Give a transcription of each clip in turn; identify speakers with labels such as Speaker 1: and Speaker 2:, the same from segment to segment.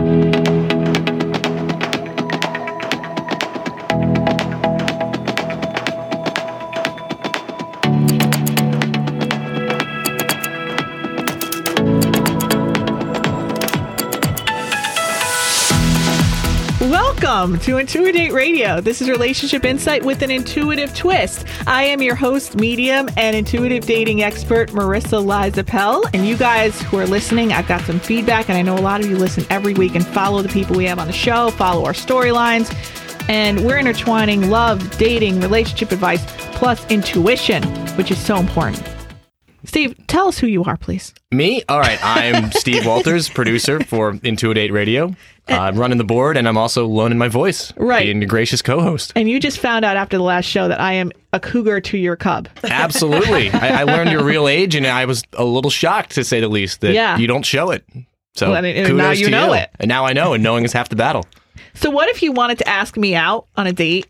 Speaker 1: Thank you. Welcome to Intuitive Radio. This is Relationship Insight with an intuitive twist. I am your host, medium, and intuitive dating expert, Marissa Liza Pell. And you guys who are listening, I've got some feedback, and I know a lot of you listen every week and follow the people we have on the show, follow our storylines. And we're intertwining love, dating, relationship advice, plus intuition, which is so important. Steve, tell us who you are, please.
Speaker 2: Me? All right. I'm Steve Walters, producer for Intuitive Radio. Uh, I'm running the board, and I'm also loaning my voice.
Speaker 1: Right.
Speaker 2: Being a gracious co-host.
Speaker 1: And you just found out after the last show that I am a cougar to your cub.
Speaker 2: Absolutely. I, I learned your real age, and I was a little shocked, to say the least, that
Speaker 1: Yeah.
Speaker 2: you don't show it. So
Speaker 1: Well, and- now you
Speaker 2: to
Speaker 1: know it.
Speaker 2: And now I know, and knowing is half the battle.
Speaker 1: So what if you wanted to ask me out on a date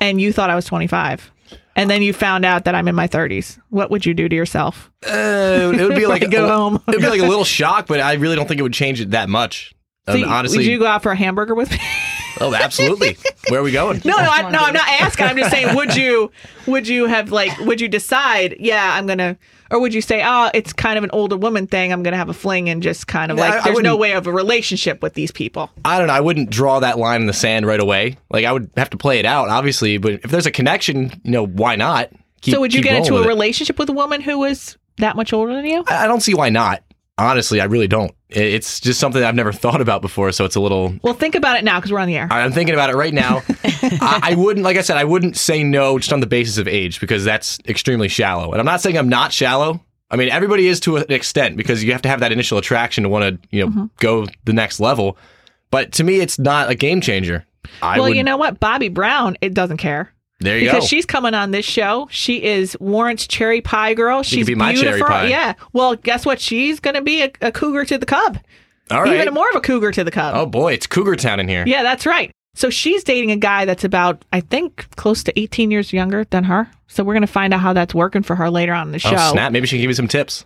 Speaker 1: and you thought I was 25? And then you found out that I'm in my 30s. What would you do to yourself?
Speaker 2: Uh, it would be like
Speaker 1: Go
Speaker 2: a,
Speaker 1: home.
Speaker 2: It would be like a little shock, but I really don't think it would change it that much.
Speaker 1: So
Speaker 2: Um, honestly,
Speaker 1: would you go out for a hamburger with me?
Speaker 2: oh, absolutely. Where are we going?
Speaker 1: no, no, I, no. I'm not asking. I'm just saying, would you, would you have like, would you decide? Yeah, I'm gonna, or would you say, oh, it's kind of an older woman thing. I'm gonna have a fling and just kind of like,
Speaker 2: I- I
Speaker 1: there's no way of a relationship with these people.
Speaker 2: I don't know. I wouldn't draw that line in the sand right away. Like I would have to play it out, obviously. But if there's a connection, you know, why not? Keep-
Speaker 1: so would you get into a
Speaker 2: it.
Speaker 1: relationship with a woman who was that much older than you?
Speaker 2: I I don't see why not. Honestly, I really don't. It's just something I've never thought about before, so it's a little.
Speaker 1: Well, think about it now because we're on the air.
Speaker 2: I'm thinking about it right now. I, I wouldn't, like I said, I wouldn't say no just on the basis of age because that's extremely shallow. And I'm not saying I'm not shallow. I mean, everybody is to an extent because you have to have that initial attraction to want to, you know,
Speaker 1: Mm-hmm.
Speaker 2: go the next level. But to me, it's not a game changer. I
Speaker 1: well, you know what? Bobbie Brown, it doesn't care.
Speaker 2: There you
Speaker 1: because
Speaker 2: go.
Speaker 1: she's coming on this show. She is Warrant's cherry pie girl. She's
Speaker 2: could be my cherry
Speaker 1: beautiful.
Speaker 2: pie.
Speaker 1: Yeah. Well, guess what? She's going to be a, a cougar to the cub.
Speaker 2: All right.
Speaker 1: Even more of a cougar to the cub.
Speaker 2: Oh boy, it's Cougar Town in here.
Speaker 1: Yeah, that's right. So she's dating a guy that's about, I think, close to 18 years younger than her. So we're going to find out how that's working for her later on in the oh, show.
Speaker 2: Oh snap! Maybe she can give me some tips.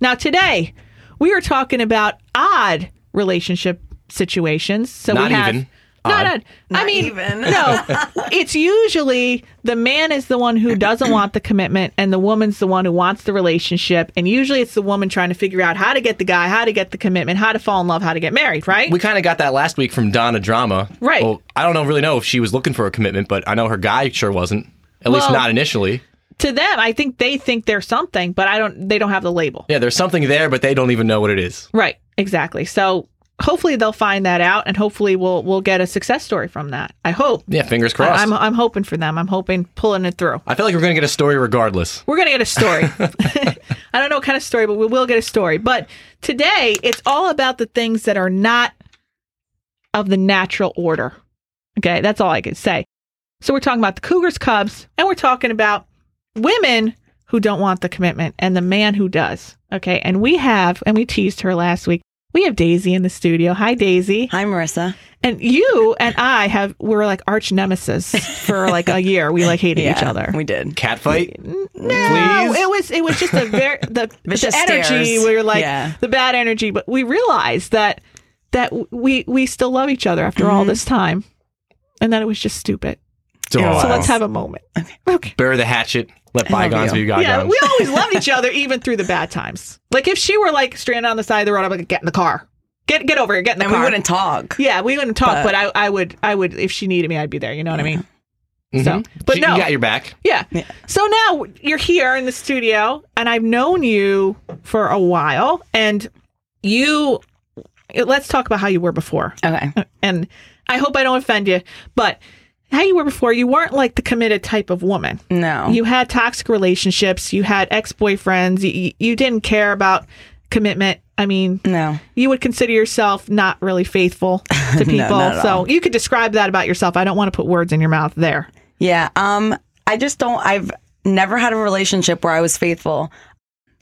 Speaker 1: Now, today, we are talking about odd relationship situations. So
Speaker 2: Not
Speaker 1: we have,
Speaker 2: even
Speaker 1: Not
Speaker 2: odd.
Speaker 1: odd. I mean,
Speaker 3: even.
Speaker 1: no. It's usually the man is the one who doesn't want the commitment, and the woman's the one who wants the relationship. And usually, it's the woman trying to figure out how to get the guy, how to get the commitment, how to fall in love, how to get married. Right?
Speaker 2: We kind of got that last week from Donna Drama.
Speaker 1: Right.
Speaker 2: Well, I don't know really know if she was looking for a commitment, but I know her guy sure wasn't. At least not initially.
Speaker 1: to them, I think they think they're something, but I don't. They don't have the label.
Speaker 2: Yeah, there's something there, but they don't even know what it is.
Speaker 1: Right. Exactly. So hopefully they'll find that out, and hopefully we'll we'll get a success story from that. I hope.
Speaker 2: Yeah, fingers
Speaker 1: I-
Speaker 2: crossed.
Speaker 1: I'm I'm hoping for them. I'm hoping pulling it through.
Speaker 2: I feel like we're gonna get a story regardless.
Speaker 1: We're gonna get a story. I don't know what kind of story, but we will get a story. But today it's all about the things that are not of the natural order. Okay, that's all I can say. So we're talking about the Cougars, Cubs, and we're talking about women who don't want the commitment and the man who does. Okay, and we have, and we teased her last week. We have Daisy in the studio. Hi, Daisy.
Speaker 3: Hi, Marissa.
Speaker 1: And you and I have we're like arch nemesis for like a year. We like hated each other.
Speaker 3: We did.
Speaker 2: Cat fight?
Speaker 1: No,
Speaker 2: Please?
Speaker 1: it was it was just a very the, the energy.
Speaker 3: stares.
Speaker 1: We were like
Speaker 3: Yeah.
Speaker 1: the bad energy, but we realized that that we we still love each other after
Speaker 3: Mm-hmm.
Speaker 1: all this time, and that it was just stupid.
Speaker 2: Oh,
Speaker 1: So let's have a moment. Okay.
Speaker 2: bury the hatchet. Let bygones be bygones.
Speaker 1: Yeah, we always loved each other, even through the bad times. Like if she were like stranded on the side of the road, I'm like, get in the car, get get over here, get in the
Speaker 3: And
Speaker 1: car.
Speaker 3: we wouldn't talk.
Speaker 1: Yeah, we wouldn't talk, but,
Speaker 3: But-
Speaker 1: I, I would, I would, if she needed me, I'd be there. You know what I mean?
Speaker 2: Mhm.
Speaker 1: So, but
Speaker 2: She-
Speaker 1: no,
Speaker 2: you got your back.
Speaker 1: yeah.
Speaker 3: Yeah.
Speaker 1: So now you're here in the studio, and I've known you for a while, and you. Let's talk about how you were before,
Speaker 3: Okay.
Speaker 1: and I hope I don't offend you, but how you were before, you weren't like the committed type of woman.
Speaker 3: No.
Speaker 1: You had toxic relationships, you had ex boyfriends, you, you didn't care about commitment. I mean,
Speaker 3: no.
Speaker 1: you would consider yourself not really faithful to people.
Speaker 3: at
Speaker 1: so
Speaker 3: all.
Speaker 1: you could describe that about yourself. I don't want to put words in your mouth there.
Speaker 3: Yeah. Um, I just don't I've never had a relationship where I was faithful.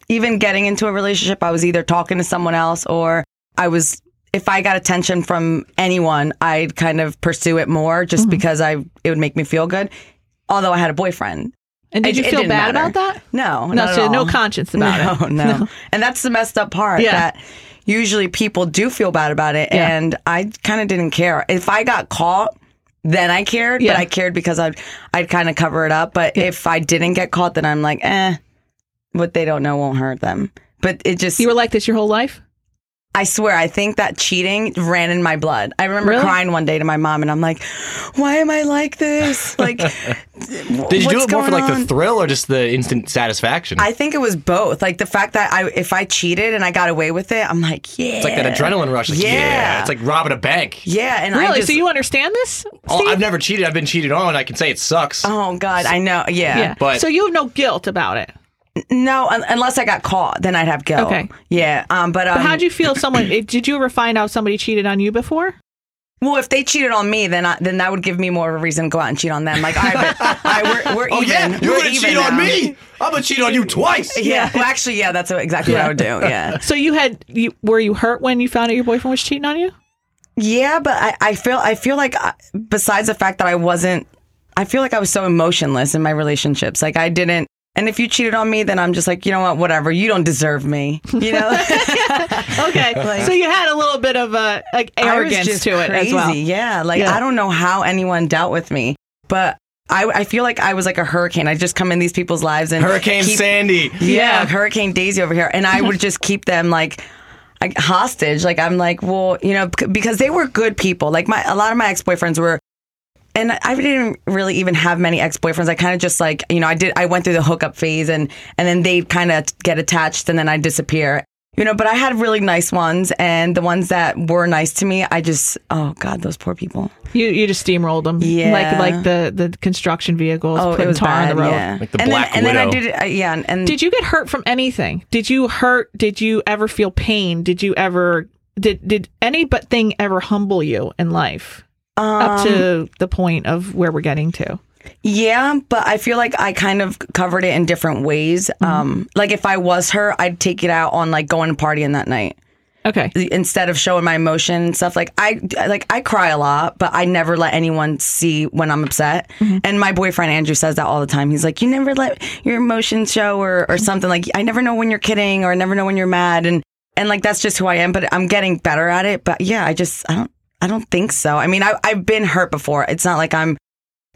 Speaker 3: Even getting into a relationship, I was either talking to someone else or I was if I got attention from anyone, I'd kind of pursue it more just because I it would make me feel good. Although I had a boyfriend.
Speaker 1: And did
Speaker 3: It-
Speaker 1: you feel bad
Speaker 3: matter.
Speaker 1: about that?
Speaker 3: No,
Speaker 1: No, so no conscience about
Speaker 3: no,
Speaker 1: it.
Speaker 3: No, no, And that's the messed up part.
Speaker 1: Yeah.
Speaker 3: That usually people do feel bad about it,
Speaker 1: Yeah.
Speaker 3: and I kind of didn't care. If I got caught, then I cared.
Speaker 1: Yeah.
Speaker 3: But I cared because I'd I'd kind of cover it up. But if I didn't get caught, then I'm like, eh, what they don't know won't hurt them. But it just
Speaker 1: You were like this your whole life?
Speaker 3: I swear, I think that cheating ran in my blood. I remember
Speaker 1: Really?
Speaker 3: crying one day to my mom, and I'm like, "Why am I like this? Like,
Speaker 2: Did you do it more for like
Speaker 3: on?"
Speaker 2: the thrill or just the instant satisfaction?
Speaker 3: I think it was both. Like the fact that I, if I cheated and I got away with it, I'm like, yeah,
Speaker 2: it's like that adrenaline rush. Like, yeah.
Speaker 3: Yeah.
Speaker 2: It's like robbing a bank.
Speaker 3: yeah. And I
Speaker 1: Really?
Speaker 3: just,
Speaker 1: so you understand this?
Speaker 2: Oh, I've never cheated. I've been cheated on. I can say it sucks.
Speaker 3: oh god, I know, yeah.
Speaker 1: yeah.
Speaker 2: but-
Speaker 1: so you have no guilt about it.
Speaker 3: No, un- unless I got caught, then I'd have guilt.
Speaker 1: Okay.
Speaker 3: yeah. Um, but um,
Speaker 1: But how'd you feel? Someone did you ever find out somebody cheated on you before?
Speaker 3: well, if they cheated on me, then I, then that would give me more of a reason to go out and cheat on them. Like I, I we're, we're
Speaker 2: oh
Speaker 3: even.
Speaker 2: yeah, you're gonna
Speaker 3: even
Speaker 2: cheat on me. I'm gonna cheat on you twice.
Speaker 3: Yeah. Well, actually, yeah. That's exactly what I would do. Yeah.
Speaker 1: So you had you were you hurt when you found out your boyfriend was cheating on you?
Speaker 3: Yeah, but I, I feel I feel like I, besides the fact that I wasn't, I feel like I was so emotionless in my relationships. Like I didn't. And if you cheated on me, then I'm just like, you know what, whatever. You don't deserve me. You know,
Speaker 1: Okay. so you had a little bit of a like arrogance to it
Speaker 3: crazy.
Speaker 1: as well.
Speaker 3: Yeah, like
Speaker 1: Yeah.
Speaker 3: I don't know how anyone dealt with me, but I, I feel like I was like a hurricane. I just come in these people's lives and
Speaker 2: Hurricane
Speaker 3: keep-
Speaker 2: Sandy.
Speaker 3: Yeah,
Speaker 1: Yeah.
Speaker 3: Hurricane Daisy over here, and I would just keep them like. Like hostage, like I'm like, well, you know, because they were good people. Like my, a lot of my ex boyfriends were, and I didn't really even have many ex boyfriends. I kind of just like, you know, I did, I went through the hookup phase, and and then they kind of get attached, and then I disappear. You know, but I had really nice ones, and the ones that were nice to me, I just, oh god, those poor people.
Speaker 1: You you just steamrolled them.
Speaker 3: Yeah.
Speaker 1: Like like the the construction vehicles
Speaker 3: Oh,
Speaker 1: putting
Speaker 3: it was
Speaker 1: tar
Speaker 3: bad.
Speaker 1: on the road.
Speaker 3: Yeah,
Speaker 2: Like the
Speaker 3: and
Speaker 2: Black
Speaker 3: then, and then I did, uh, yeah, and, and
Speaker 1: Did you get hurt from anything? Did you hurt? Did you ever feel pain? Did you ever did did any but thing ever humble you in life up
Speaker 3: Um,
Speaker 1: to the point of where we're getting to?
Speaker 3: Yeah, but I feel like I kind of covered it in different ways.
Speaker 1: Mm-hmm.
Speaker 3: Um, like if I was her, I'd take it out on like going and partying that night
Speaker 1: Okay.
Speaker 3: instead of showing my emotion and stuff. Like I like I cry a lot, but I never let anyone see when I'm upset.
Speaker 1: Mm-hmm.
Speaker 3: And my boyfriend Andrew says that all the time. He's like, "You never let your emotions show, or or something like I never know when you're kidding, or I never know when you're mad." And and like that's just who I am. But I'm getting better at it. But yeah, I just I don't I don't think so. I mean, I I've been hurt before. It's not like I'm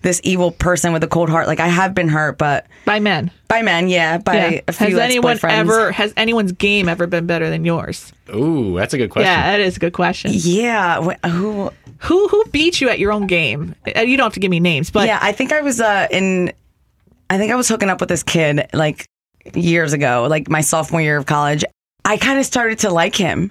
Speaker 3: this evil person with a cold heart. Like I have been hurt, but
Speaker 1: By men.
Speaker 3: by men, yeah, by
Speaker 1: Yeah.
Speaker 3: a few
Speaker 1: Has anyone ever has anyone's game ever been better than yours?
Speaker 2: Ooh, that's a good question.
Speaker 1: Yeah, that is a good question.
Speaker 3: Yeah, who?
Speaker 1: Who who beat you at your own game? Uh, You don't have to give me names, but
Speaker 3: yeah, I think I was uh, in. I think I was hooking up with this kid like years ago, like my sophomore year of college. I kind of started to like him,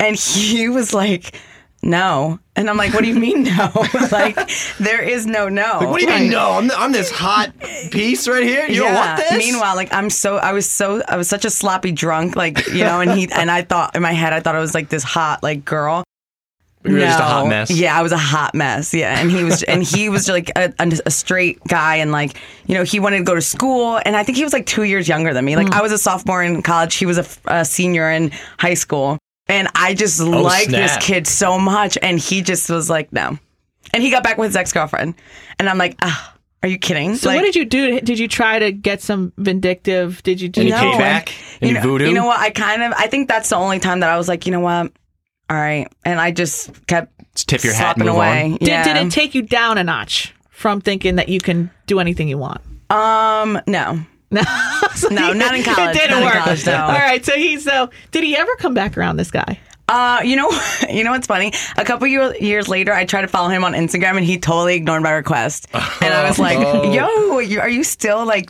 Speaker 3: and he was like, "No," and I'm like, "What do you mean no? like there is no no."
Speaker 2: Like, what do you mean? No, I'm, I'm this hot piece right here. You don't want this?
Speaker 3: Meanwhile, like I'm so I was so I was such a sloppy drunk, like you know, and he and I thought in my head I thought I was like this hot like girl.
Speaker 2: you were just a hot
Speaker 3: No.
Speaker 2: mess.
Speaker 3: Yeah, I was a hot mess. Yeah, and he was and he was like a, a, a straight guy, and like you know he wanted to go to school, and I think he was like two years younger than me.
Speaker 2: Mm.
Speaker 3: Like I was a sophomore in college, he was a senior in high school, and I just liked this
Speaker 2: Oh,
Speaker 3: kid so much, and he just was like no, and he got back with his ex girlfriend, and I'm like ah. Are you kidding?
Speaker 1: So
Speaker 3: Like-
Speaker 1: what did you do? Did you try to get some vindictive? Did you do
Speaker 2: Any
Speaker 3: No.
Speaker 2: payback? Any
Speaker 3: you know,
Speaker 2: voodoo?
Speaker 3: You know what? I kind of I think that's the only time that I was like, you know what? All right, and I just kept
Speaker 2: Just tip your hat and move
Speaker 3: away.
Speaker 2: on.
Speaker 1: Did, did it take you down a notch from thinking that you can do anything you want?
Speaker 3: um, no.
Speaker 1: No,
Speaker 3: No, not in college.
Speaker 1: It didn't
Speaker 3: Not
Speaker 1: work.
Speaker 3: college, no.
Speaker 1: All right, so he's so. Did he ever come back around? This guy?
Speaker 3: Uh, you know, you know what's funny? A couple year, years later, I tried to follow him on Instagram, and he totally ignored my request. And I was like,
Speaker 2: Oh.
Speaker 3: "Yo, you, are you still like?"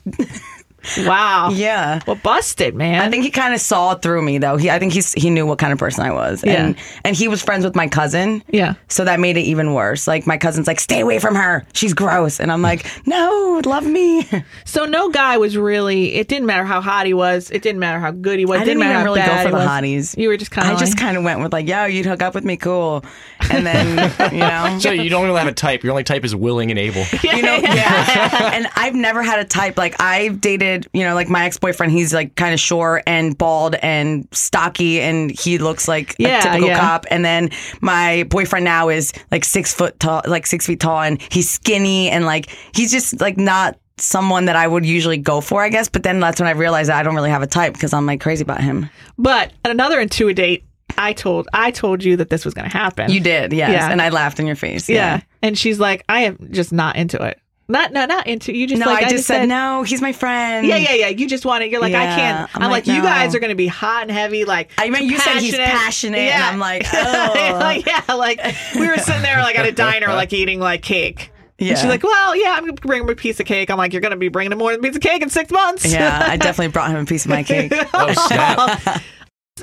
Speaker 1: Wow.
Speaker 3: Yeah.
Speaker 1: Well, busted, man.
Speaker 3: I think he kind of saw through me, though. He, I think he's he knew what kind of person I was, and and he was friends with my cousin.
Speaker 1: Yeah.
Speaker 3: So that made it even worse. Like my cousin's like, "Stay away from her. She's gross," and I'm like, "No, love me."
Speaker 1: So no guy was really. It didn't matter how hot he was. It didn't matter how good he was.
Speaker 3: I
Speaker 1: it
Speaker 3: didn't
Speaker 1: matter
Speaker 3: even
Speaker 1: how
Speaker 3: really go for the
Speaker 1: was.
Speaker 3: hotties.
Speaker 1: You were just kind
Speaker 3: I
Speaker 1: of.
Speaker 3: just kind of went with like, "Yo, you'd hook up with me, cool," and then you know.
Speaker 2: So you don't really have a type. Your only type is willing and able.
Speaker 3: you know, yeah. and I've never had a type. Like I've dated, you know, like my ex boyfriend. He's like kind of short and bald and stocky, and he looks like
Speaker 1: Yeah,
Speaker 3: a typical
Speaker 1: yeah.
Speaker 3: cop. And then my boyfriend now is like six foot tall, like six feet tall, and he's skinny and like he's just like not someone that I would usually go for, I guess. But then that's when I realized that I don't really have a type because I'm like crazy about him.
Speaker 1: But at another intuit date, I told I told you that this was going to happen.
Speaker 3: You did, yes.
Speaker 1: Yeah.
Speaker 3: And I laughed in your face.
Speaker 1: yeah. And she's like, I am just not into it. Not no, not into you. Just
Speaker 3: No,
Speaker 1: like
Speaker 3: I just said, no, he's my friend.
Speaker 1: Yeah, yeah, yeah. You just want it. You're like, I can't. I'm,
Speaker 3: I'm
Speaker 1: like,
Speaker 3: like,
Speaker 1: you guys are going to be hot and heavy. Like,
Speaker 3: I mean, you said he's passionate, and I'm like, oh.
Speaker 1: like, yeah, like we were sitting there like at a diner, like eating like cake. And she's like, well, yeah, I'm going to bring him a piece of cake. I'm like, you're going to be bringing him more than a piece of cake in six months.
Speaker 3: Yeah, I definitely brought him a piece of my cake.
Speaker 2: Oh snap!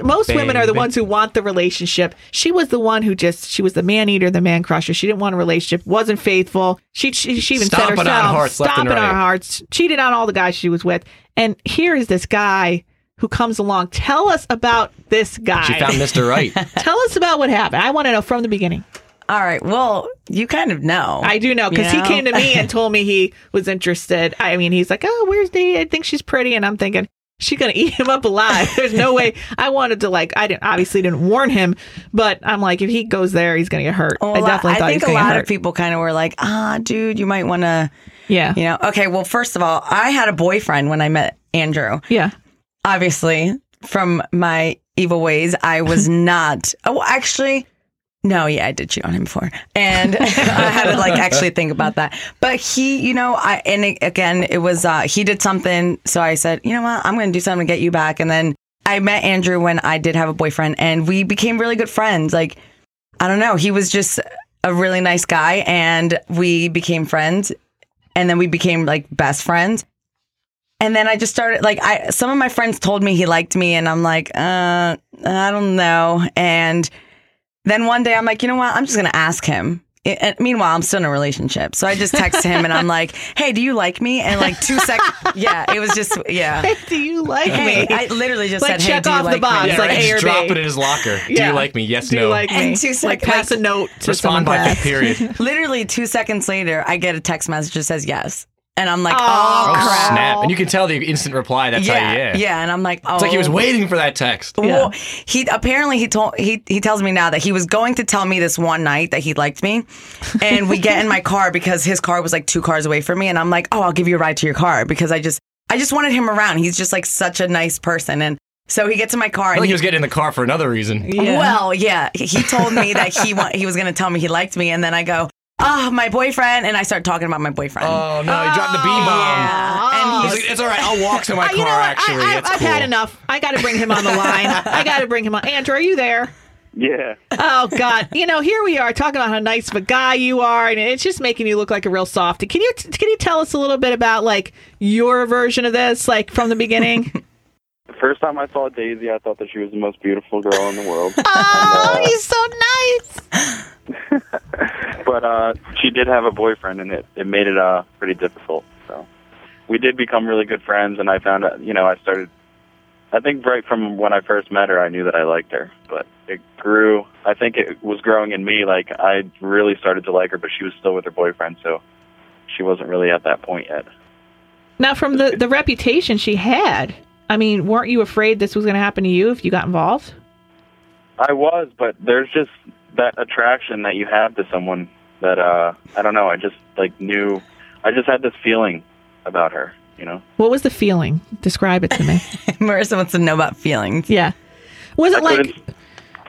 Speaker 1: Most women are the
Speaker 2: Baby.
Speaker 1: ones who want the relationship. She was the one who just she was the man eater, the man crusher. She didn't want a relationship, wasn't faithful. She she, she even said
Speaker 2: Stomping on
Speaker 1: herself,
Speaker 2: hearts left and
Speaker 1: stomping on
Speaker 2: right.
Speaker 1: hearts, cheated on all the guys she was with. And here is this guy who comes along. Tell us about this guy.
Speaker 2: She found Mr. Right.
Speaker 1: Tell us about what happened. I want to know from the beginning.
Speaker 3: All right. Well, you kind of know.
Speaker 1: I do know because
Speaker 3: You
Speaker 1: he came to me and told me he was interested. I mean, he's like, "Oh, where's the? I think she's pretty," and I'm thinking. She's gonna eat him up alive. There's no way. I wanted to like. I didn't obviously didn't warn him, but I'm like, if he goes there, he's gonna get hurt.
Speaker 3: Well,
Speaker 1: I definitely
Speaker 3: I
Speaker 1: thought he
Speaker 3: think
Speaker 1: was
Speaker 3: a lot
Speaker 1: get
Speaker 3: of people kind of were like, ah, dude, you might want to,
Speaker 1: yeah,
Speaker 3: you know. Okay, well, first of all, I had a boyfriend when I met Andrew.
Speaker 1: yeah.
Speaker 3: Obviously, from my evil ways, I was not. Oh, actually, no, yeah, I did cheat on him before, and I had to like actually think about that. But he, you know, I and it, again, it was uh he did something, so I said, you know what, I'm going to do something to get you back, and then I met Andrew when I did have a boyfriend, and we became really good friends. Like, I don't know, he was just a really nice guy, and we became friends, and then we became like best friends. And then I just started like I some of my friends told me he liked me and I'm like, uh, I don't know. And then one day I'm like, you know what? I'm just gonna ask him. I- And meanwhile, I'm still in a relationship, so I just text him and I'm like, "Hey, do you like me?" And like two seconds, yeah, it was just yeah.
Speaker 1: Do you like
Speaker 3: Hey,
Speaker 1: me?
Speaker 3: I literally just
Speaker 1: Like,
Speaker 3: said, "Hey,
Speaker 1: check
Speaker 3: do you
Speaker 1: off the
Speaker 3: like
Speaker 1: box.
Speaker 2: Yeah,
Speaker 1: like
Speaker 2: right. Just drop it in his locker. Do you like me? Yes,
Speaker 1: Do
Speaker 2: no.
Speaker 1: you like me?
Speaker 3: And two
Speaker 1: like
Speaker 3: seconds-
Speaker 1: pass a note to
Speaker 2: Respond
Speaker 1: someone
Speaker 2: by period.
Speaker 3: Literally two seconds later, I get a text message that says yes, and I'm like,
Speaker 1: Oh,
Speaker 3: "Oh,
Speaker 2: Oh
Speaker 3: crap!"
Speaker 2: snap! And you can tell the instant reply. That's
Speaker 3: yeah,
Speaker 2: how you, yeah.
Speaker 3: yeah, and I'm like, "Oh."
Speaker 2: It's like he was oh. waiting for that text.
Speaker 3: Well, he apparently he told he he tells me now that he was going to tell me this one night that he liked me, and we get in my car because his car was like two cars away from me, and I'm like, oh, I'll give you a ride to your car because I just I just wanted him around. He's just like such a nice person, and so he gets in my car
Speaker 2: I
Speaker 3: and
Speaker 2: think
Speaker 3: he,
Speaker 2: he was getting in the car for another reason.
Speaker 1: Yeah.
Speaker 3: well, yeah, he he told me that he wa- he was going to tell me he liked me, and then I go, oh, my boyfriend, and I start talking about my boyfriend.
Speaker 2: Oh no, he dropped the B bomb.
Speaker 3: yeah, and
Speaker 2: He's
Speaker 3: he's
Speaker 2: like, it's all right. I'll walk to my
Speaker 1: Uh,
Speaker 2: car.
Speaker 1: you know what?
Speaker 2: Actually,
Speaker 1: I, I,
Speaker 2: it's
Speaker 1: I've
Speaker 2: cool.
Speaker 1: had enough. I got to bring him on the line. I got to bring him on. Andrew, are you there?
Speaker 4: Yeah.
Speaker 1: Oh God! You know, here we are talking about how nice of a guy you are, and it's just making you look like a real softie. Can you can you tell us a little bit about like your version of this, like from the beginning?
Speaker 4: The first time I saw Daisy, I thought that she was the most beautiful girl in the world.
Speaker 1: oh,
Speaker 4: And, uh,
Speaker 1: he's so nice.
Speaker 4: but uh, she did have a boyfriend, and it, it made it uh, pretty difficult. So we did become really good friends, and I found out, you know, I started. I think right from when I first met her, I knew that I liked her, but it grew. I think it was growing in me. Like I really started to like her, but she was still with her boyfriend, so she wasn't really at that point yet.
Speaker 1: Now, from the the reputation she had, I mean, weren't you afraid this was going to happen to you if you got involved?
Speaker 4: I was, but there's just that attraction that you have to someone that uh I don't know, I just like knew I just had this feeling about her, you know.
Speaker 1: What was the feeling? Describe it to me.
Speaker 3: Marissa wants to know about feelings.
Speaker 1: yeah. Was
Speaker 4: I
Speaker 1: it like?
Speaker 4: couldn't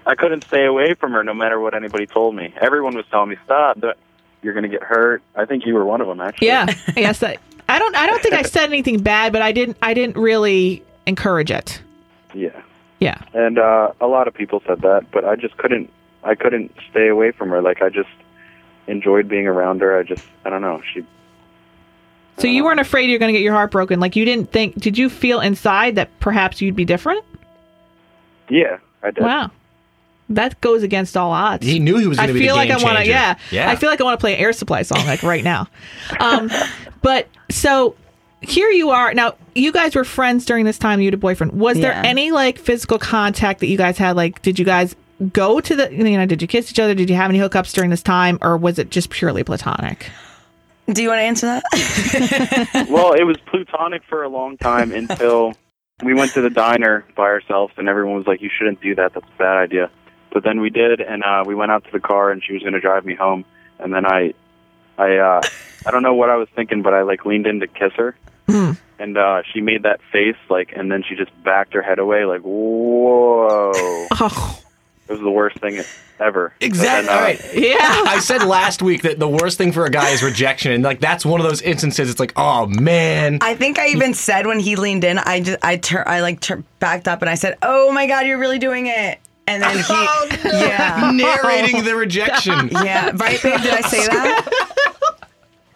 Speaker 4: I couldn't stay away from her no matter what anybody told me. Everyone was telling me, "Stop, that- you're going to get hurt." I think you were one of them actually.
Speaker 1: Yeah. yes. I, I don't. I don't think I said anything bad, but I didn't. I didn't really encourage it.
Speaker 4: Yeah.
Speaker 1: Yeah.
Speaker 4: And uh a lot of people said that, but I just couldn't I couldn't stay away from her. Like I just enjoyed being around her. I just I don't know. She
Speaker 1: So you weren't afraid you're going to get your heart broken. Like you didn't think. Did you feel inside that perhaps you'd be different?
Speaker 4: Yeah, I did.
Speaker 1: Wow. That goes against all odds.
Speaker 2: He knew he was
Speaker 1: I
Speaker 2: going to be
Speaker 1: feel
Speaker 2: the
Speaker 1: like I want to, yeah.
Speaker 2: yeah.
Speaker 1: I feel like I want to play an Air Supply song like right now. Um, but so here you are now. You guys were friends during this time. You had a boyfriend. Was there
Speaker 3: Yeah.
Speaker 1: any like physical contact that you guys had? Like, did you guys go to the? You know, did you kiss each other? Did you have any hookups during this time, or was it just purely platonic?
Speaker 3: Do you want to answer that?
Speaker 4: well, it was plutonic for a long time until we went to the diner by ourselves, and everyone was like, "You shouldn't do that. That's a bad idea." But then we did, and uh, we went out to the car, and she was going to drive me home, and then I, I uh, I don't know what I was thinking, but I like leaned in to kiss her, and uh, she made that face like, and then she just backed her head away like, whoa.
Speaker 1: Oh,
Speaker 4: It was the worst thing ever.
Speaker 2: Exactly.
Speaker 4: Then, uh,
Speaker 2: All right.
Speaker 1: yeah.
Speaker 2: I said last week that the worst thing for a guy is rejection, and like that's one of those instances. It's like, oh man,
Speaker 3: I think I even said when he leaned in, I just I tur- I like tur- backed up and I said, "Oh my god, you're really doing it." And then he,
Speaker 1: Oh,
Speaker 3: yeah,
Speaker 2: narrating the rejection.
Speaker 3: yeah, right, babe? Did I say that?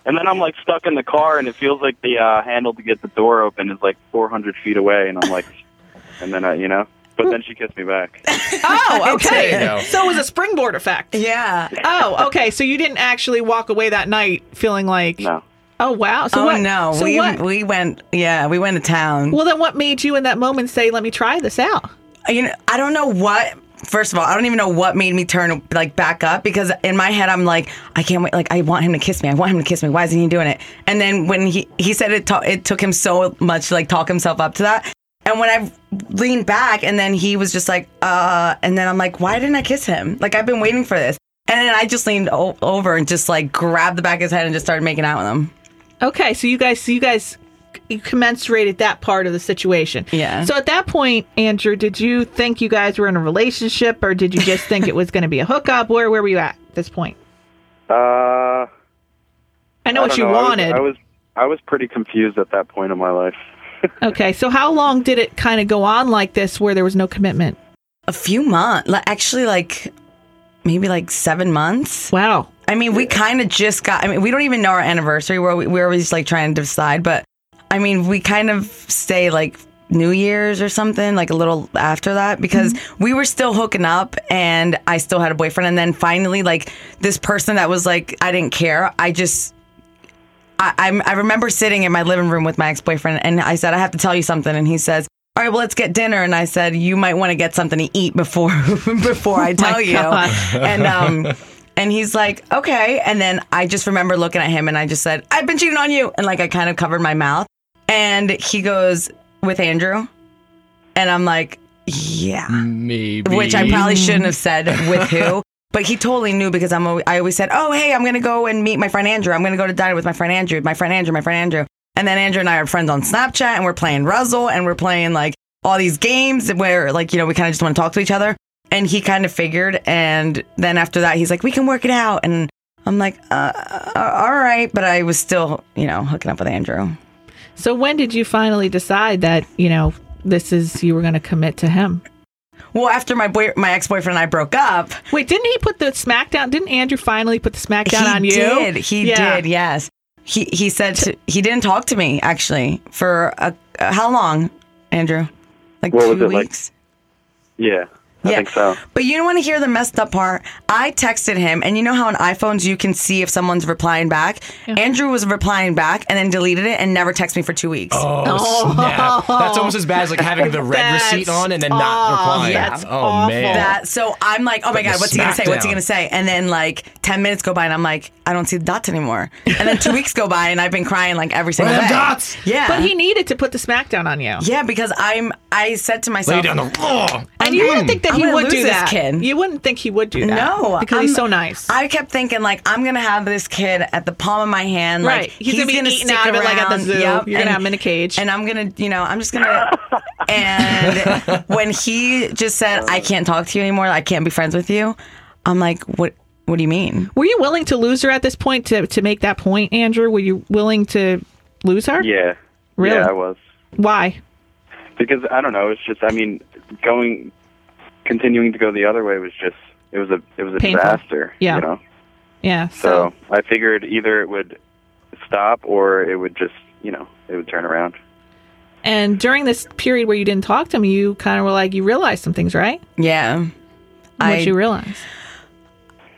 Speaker 4: And then I'm like stuck in the car, and it feels like the uh, handle to get the door open is like 400 feet away, and I'm like, and then I, you know, but then she kissed me back.
Speaker 1: Oh, okay. So it was a springboard effect.
Speaker 3: Yeah.
Speaker 1: Oh, okay. So you didn't actually walk away that night feeling like,
Speaker 4: No.
Speaker 1: oh wow. So
Speaker 3: oh
Speaker 1: what?
Speaker 3: no,
Speaker 1: So
Speaker 3: we
Speaker 1: what?
Speaker 3: we went. Yeah, we went to town.
Speaker 1: well, then what made you in that moment say, "Let me try this out"?
Speaker 3: you know, I don't know what. First of all, I don't even know what made me turn like back up because in my head I'm like, I can't wait. Like I want him to kiss me. I want him to kiss me. Why isn't he doing it? And then when he he said it, to, it took him so much to like talk himself up to that. And when I leaned back, and then he was just like, uh, and then I'm like, why didn't I kiss him? Like I've been waiting for this. And then I just leaned o- over and just like grabbed the back of his head and just started making out with him.
Speaker 1: Okay, so you guys, so you guys, commensurated that part of the situation.
Speaker 3: Yeah.
Speaker 1: So at that point, Andrew, did you think you guys were in a relationship, or did you just think it was going to be a hookup? Where where were you at this point?
Speaker 4: Uh,
Speaker 1: I know
Speaker 4: I
Speaker 1: what you
Speaker 4: know. I was-
Speaker 1: wanted.
Speaker 4: I was, I was pretty confused at that point in my life.
Speaker 1: okay, so how long did it kind of go on like this, where there was no commitment?
Speaker 3: A few months, actually, like maybe like seven months.
Speaker 1: Wow.
Speaker 3: I mean, we kind of just got. I mean, we don't even know our anniversary. We're we're always like trying to decide, but I mean, we kind of stay like New Year's or something, like a little after that, because we were still hooking up, and I still had a boyfriend, and then finally, like this person that was like, I didn't care. I just. I, I'm, I remember sitting in my living room with my ex boyfriend, and I said, I have to tell you something. And he says, All right, well, let's get dinner. And I said, You might want to get something to eat before before I tell you.
Speaker 1: God.
Speaker 3: And um, and he's like, Okay. And then I just remember looking at him, and I just said, I've been cheating on you. And like I kind of covered my mouth. And he goes, With Andrew. And I'm like, Yeah
Speaker 2: Maybe.
Speaker 3: which I probably shouldn't have said with who. But he totally knew because I'm. always, I always said, "Oh, hey, I'm gonna go and meet my friend Andrew. I'm gonna go to dinner with my friend Andrew. My friend Andrew. My friend Andrew." And then Andrew and I are friends on Snapchat, and we're playing Ruzzle, and we're playing like all these games where, like, you know, we kind of just want to talk to each other. And he kind of figured, and then after that, he's like, "We can work it out." And I'm like, uh, uh, "All right," but I was still, you know, hooking up with Andrew.
Speaker 1: So when did you finally decide that you know this is you were going to commit to him?
Speaker 3: Well, after my boy, my ex boyfriend and I broke up,
Speaker 1: Wait, didn't he put the smackdown? Didn't Andrew finally put the smackdown
Speaker 3: he
Speaker 1: on you?
Speaker 3: did. He
Speaker 1: Yeah.
Speaker 3: did. Yes. He he said to, he didn't talk to me actually for a, uh, how long, Andrew? Like
Speaker 4: What
Speaker 3: two
Speaker 4: was it, like-
Speaker 3: weeks.
Speaker 4: Yeah, I
Speaker 3: Yeah.
Speaker 4: think so.
Speaker 3: But you don't want to hear the messed up part. I texted him, and you know how on iPhones you can see if someone's replying back. Andrew was replying back and then deleted it and never texted me for two weeks.
Speaker 2: Oh, oh, snap. That's almost as bad as like having the red
Speaker 1: That's
Speaker 2: receipt on and then not replying.
Speaker 1: That's
Speaker 2: oh
Speaker 1: awful.
Speaker 2: man.
Speaker 3: That so I'm like, oh my god, what's he gonna say? What's he gonna say? And then like ten minutes go by, and I'm like, I don't see the dots anymore. And then two weeks go by, and I've been crying like every single
Speaker 2: Where
Speaker 3: day.
Speaker 2: them dots?
Speaker 3: Yeah,
Speaker 1: But he needed to put the smackdown on you.
Speaker 3: Yeah, because I'm. I said to myself,
Speaker 2: Lay
Speaker 3: myself,
Speaker 2: down the floor.
Speaker 1: And you wouldn't think that
Speaker 3: I'm
Speaker 1: he would
Speaker 3: lose
Speaker 1: do
Speaker 3: this
Speaker 1: that.
Speaker 3: kid.
Speaker 1: You wouldn't think he would do that.
Speaker 3: no,
Speaker 1: because he's
Speaker 3: I'm-
Speaker 1: so nice.
Speaker 3: I kept thinking like I'm gonna have this kid at the palm of my hand. Like,
Speaker 1: Right. He's gonna be eating
Speaker 3: stick
Speaker 1: out of it like at the
Speaker 3: around.
Speaker 1: zoo.
Speaker 3: Yep,
Speaker 1: You're gonna have him in a cage.
Speaker 3: and I'm gonna, you know, I'm just gonna. and when he just said, "I can't talk to you anymore. I can't be friends with you," I'm like, "What? What do you mean?"
Speaker 1: Were you willing to lose her at this point to to make that point, Andrew? Were you willing to lose her?
Speaker 4: Yeah.
Speaker 1: Really?
Speaker 4: Yeah, I was.
Speaker 1: Why?
Speaker 4: Because I don't know. It's just. I mean, going, continuing to go the other way was just. It was a. It was a
Speaker 1: Painful.
Speaker 4: disaster.
Speaker 1: Yeah.
Speaker 4: You know.
Speaker 1: Yeah.
Speaker 4: So I figured either it would stop or it would just. You know, it would turn around.
Speaker 1: and during this period where you didn't talk to him, you kind of were like you realized some things, right?
Speaker 3: Yeah.
Speaker 1: What
Speaker 3: I-
Speaker 1: you realize?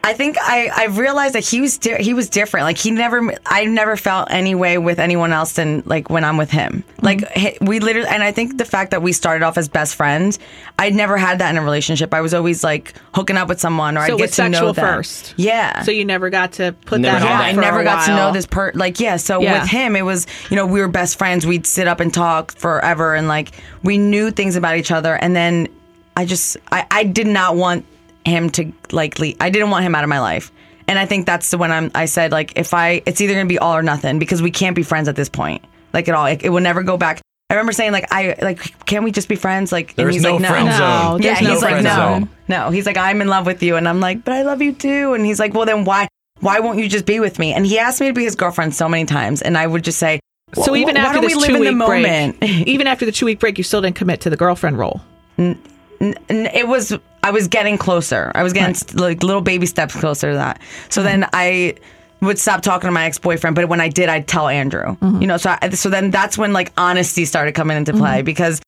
Speaker 3: I think I, I realized that he was di- he was different. Like he never I never felt any way with anyone else than like when I'm with him.
Speaker 1: Mm-hmm.
Speaker 3: Like he- we literally and I think the fact that we started off as best friends, I'd never had that in a relationship. I was always like hooking up with someone or
Speaker 1: So
Speaker 3: I'd get to know them.
Speaker 1: first.
Speaker 3: Yeah.
Speaker 1: So you never got to put
Speaker 2: Never
Speaker 1: that
Speaker 2: had
Speaker 1: on.
Speaker 3: yeah, I never
Speaker 1: a
Speaker 3: got to know this per like yeah. So
Speaker 1: Yeah.
Speaker 3: with him, it was you know we were best friends. We'd sit up and talk forever, and like we knew things about each other. And then I just I, I did not want him to like leave. I didn't want him out of my life. And I think that's the when I'm. I said like, if I, it's either gonna be all or nothing because we can't be friends at this point, like at all. It, it will never go back. I remember saying like, I like, can we just be friends? Like, and
Speaker 2: There's
Speaker 3: he's
Speaker 2: no
Speaker 3: like, no.
Speaker 2: friend
Speaker 1: No,
Speaker 2: zone.
Speaker 1: there's
Speaker 3: Yeah,
Speaker 1: no
Speaker 3: he's like, no,
Speaker 2: zone.
Speaker 3: no. He's like, I'm in love with you, and I'm like, but I love you too. And he's like, well, then why, why won't you just be with me? And he asked me to be his girlfriend so many times, and I would just say,
Speaker 1: So even
Speaker 3: why
Speaker 1: after
Speaker 3: don't
Speaker 1: this
Speaker 3: we live
Speaker 1: two
Speaker 3: in the
Speaker 1: week
Speaker 3: moment?
Speaker 1: break, even after the two week break, you still didn't commit to the girlfriend role.
Speaker 3: N- it was I was getting closer. I was getting like little baby steps closer to that. So then mm-hmm. I would stop talking to my ex boyfriend, but when I did, I'd tell Andrew. Mm-hmm. You know, so I, so then that's when like honesty started coming into play mm-hmm. because.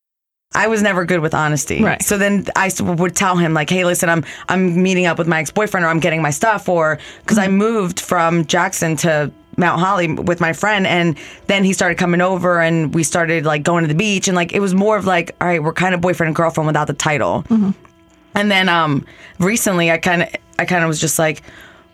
Speaker 3: I was never good with honesty.
Speaker 1: Right.
Speaker 3: So then I would tell him like, "Hey, listen, I'm I'm meeting up with my ex-boyfriend or I'm getting my stuff or because I moved from Jackson to Mount Holly with my friend and then he started coming over and we started like going to the beach and like it was more of like, all right, we're kind of boyfriend and girlfriend without the title. And then um recently I kind of I kind of was just like,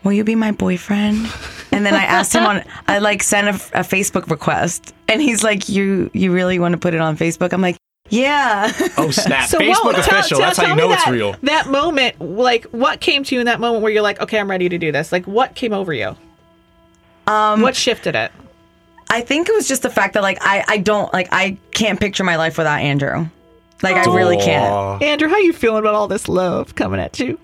Speaker 3: "Will you be my boyfriend?" And then I asked him on I like sent a, a Facebook request and he's like, "You you really want to put it on Facebook?" I'm like, "Yeah."
Speaker 2: Oh snap!
Speaker 1: So
Speaker 2: Facebook
Speaker 1: what, tell-
Speaker 2: official.
Speaker 1: tell-
Speaker 2: That's how
Speaker 1: tell
Speaker 2: you
Speaker 1: me
Speaker 2: know it's
Speaker 1: that-
Speaker 2: real.
Speaker 1: That moment, like, what came to you in that moment where you're like, okay, I'm ready to do this? Like, what came over you?
Speaker 3: um
Speaker 1: What shifted it?
Speaker 3: I think it was just the fact that like I I don't like I can't picture my life without Andrew. Like I really can't.
Speaker 1: Andrew, how you feeling about all this love coming at you?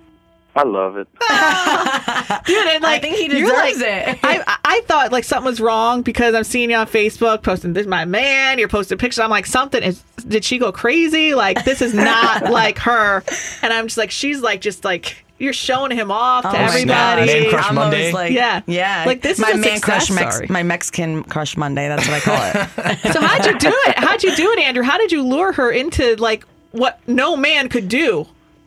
Speaker 4: I love it.
Speaker 1: Dude, and like,
Speaker 3: I think he deserves
Speaker 1: like-
Speaker 3: it.
Speaker 1: I, I- I thought like something was wrong because I'm seeing you on Facebook posting this is my man. You're posting pictures. I'm like, something is. Did she go crazy? Like this is not like her. And I'm just like, she's like, just like you're showing him off to
Speaker 3: Oh my
Speaker 1: everybody.
Speaker 3: God.
Speaker 2: Man crush
Speaker 3: I'm
Speaker 2: Monday?
Speaker 3: like,
Speaker 1: Yeah.
Speaker 3: yeah,
Speaker 1: Like, this is
Speaker 3: my
Speaker 1: a
Speaker 3: man crush, Mex- my Mexican crush Monday. That's what I call it.
Speaker 1: So how'd you do it? How'd you do it, Andrew? How did you lure her into like what no man could do?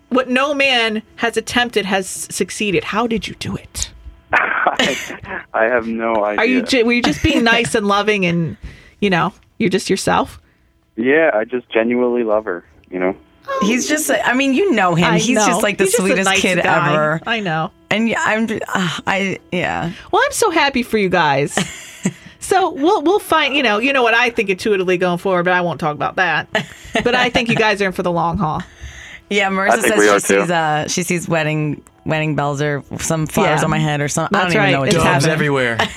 Speaker 1: What no man has attempted has succeeded. How did you do it?
Speaker 4: I, I have no idea.
Speaker 1: Are you ju- were you just being nice and loving and you know you're just yourself?
Speaker 4: yeah, I just genuinely love her. You know.
Speaker 3: He's just, I mean, you know him.
Speaker 1: I
Speaker 3: He's
Speaker 1: know.
Speaker 3: just like the
Speaker 1: He's
Speaker 3: sweetest
Speaker 1: nice
Speaker 3: kid
Speaker 1: guy.
Speaker 3: ever.
Speaker 1: I know.
Speaker 3: And yeah, I'm, uh, I, yeah.
Speaker 1: Well, I'm so happy for you guys. so we'll we'll find you know you know what I think intuitively going forward, but I won't talk about that. But I think you guys are in for the long haul.
Speaker 3: Yeah, Marissa says she
Speaker 4: too.
Speaker 3: sees, uh, she sees wedding, wedding bells or some flowers
Speaker 1: Yeah.
Speaker 3: on my head or something. I don't even know what
Speaker 1: It's
Speaker 3: to
Speaker 2: Doves
Speaker 1: happening.
Speaker 2: everywhere.